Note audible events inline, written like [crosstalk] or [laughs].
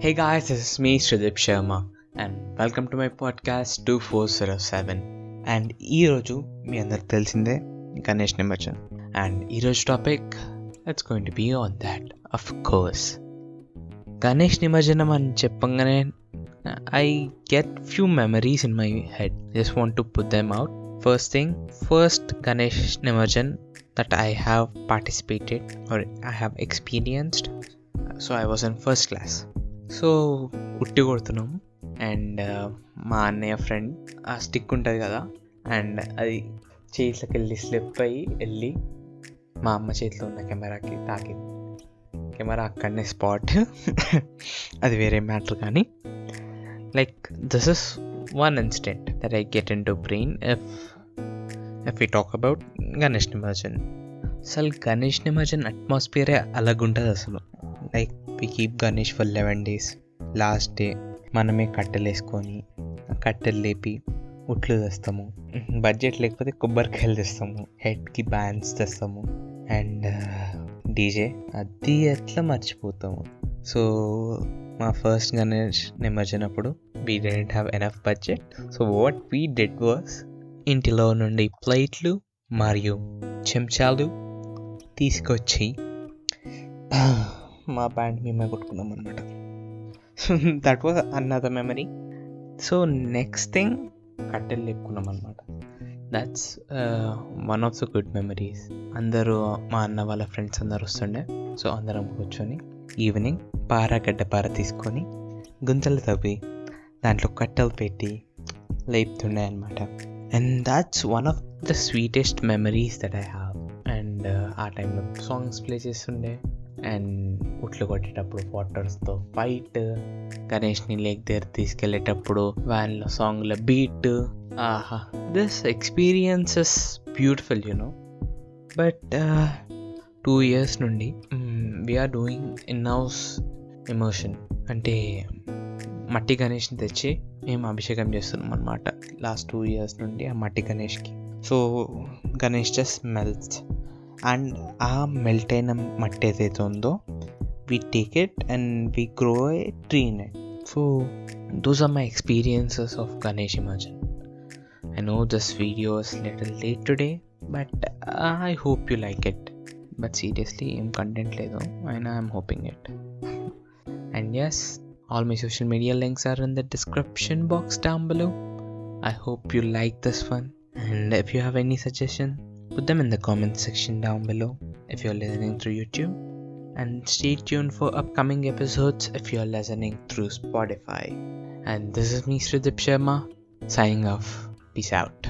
Hey guys, this is me, Sridip Sharma, and welcome to my podcast 2407. And ఈరోజు మీ అందరికి తెలిసిందే Ganesh Nimajjan and ఈరోజు topic it's going to be on that of course Ganesh నిమజ్జనం అని చెప్పంగానే I get few memories in my head just want to put them out first thing first Ganesh Nimajjan that I have participated or I have experienced so I was in first class so ఉట్టి కొడుతున్నాము. And మా అన్నయ్య friend ఆ stick ఉంటుంది కదా and అది చేతిలోకి వెళ్ళి స్లిప్ అయ్యి వెళ్ళి మా అమ్మ చేతిలో ఉన్న కెమెరాకి తాకింది. కెమెరా అక్కడనే స్పాట్. [laughs] అది వేరే మ్యాటర్ కానీ. Like this is one incident that I get into brain F F E talk about Ganesh Nimajjan. అసలు గణేష్ నిమజ్జన్ అట్మాస్ఫియరే అలాగుంటుంది అసలు. Like we keep Ganesh for eleven days last day మనమే కట్టెలు వేసుకొని కట్టెలు లేపి ఉట్లు తెస్తాము. బడ్జెట్ లేకపోతే కొబ్బరికాయలు తెస్తాము. హెడ్కి బ్యాండ్స్ తెస్తాము. అండ్ డీజే uh, అది ఎట్లా మర్చిపోతాము? సో మా first Ganesh నిమజ్జనప్పుడు we didn't have enough budget so what we did was ఇంటిలో నుండి ప్లేట్లు మరియు చెంచాలు తీసుకొచ్చి మా బ్యాండ్ మేమే కొట్టుకున్నాం అనమాట that was another memory so next thing కట్టెలు లేపుకున్నాం అనమాట that's one of the good memories అందరూ మా అన్న వాళ్ళ ఫ్రెండ్స్ అందరు వస్తుండే. సో అందరం కూర్చొని ఈవినింగ్ పార గడ్డ పార తీసుకొని గుంతలు తవ్వి దాంట్లో కట్టెలు పెట్టి లేపుతుండే అనమాట and that's one of the sweetest memories that I have and ఆ టైంలో సాంగ్స్ ప్లే చేస్తుండే. అండ్ ఉట్లు కొట్టేటప్పుడు వాటర్స్తో ఫైట్. గణేష్ని లేక్ దగ్గర తీసుకెళ్ళేటప్పుడు వ్యాన్లో సాంగ్ల బీట్. ఆహా this experiences beautiful you know but two years నుండి we are doing in house emotion అంటే మట్టి గణేష్ని తెచ్చి మేము అభిషేకం చేస్తున్నాం అనమాట లాస్ట్ టూ ఇయర్స్ నుండి ఆ మట్టి గణేష్కి. So Ganesh just melts and ఆ మెల్ట్ అయిన మట్టి ఏదైతే ఉందో we take it and we grow a tree in it so those are my experiences of Ganesh immersion I know this video is little late today but I hope you like it but seriously ఏం content లేదు అయినా I'm hoping it and as all my social media links are in the description box down below i hope you like this one and if you have any suggestion put them in the comment section down below if you're listening through youtube. And stay tuned for upcoming episodes if you're listening through spotify. And this is me sridip sharma signing off. Peace out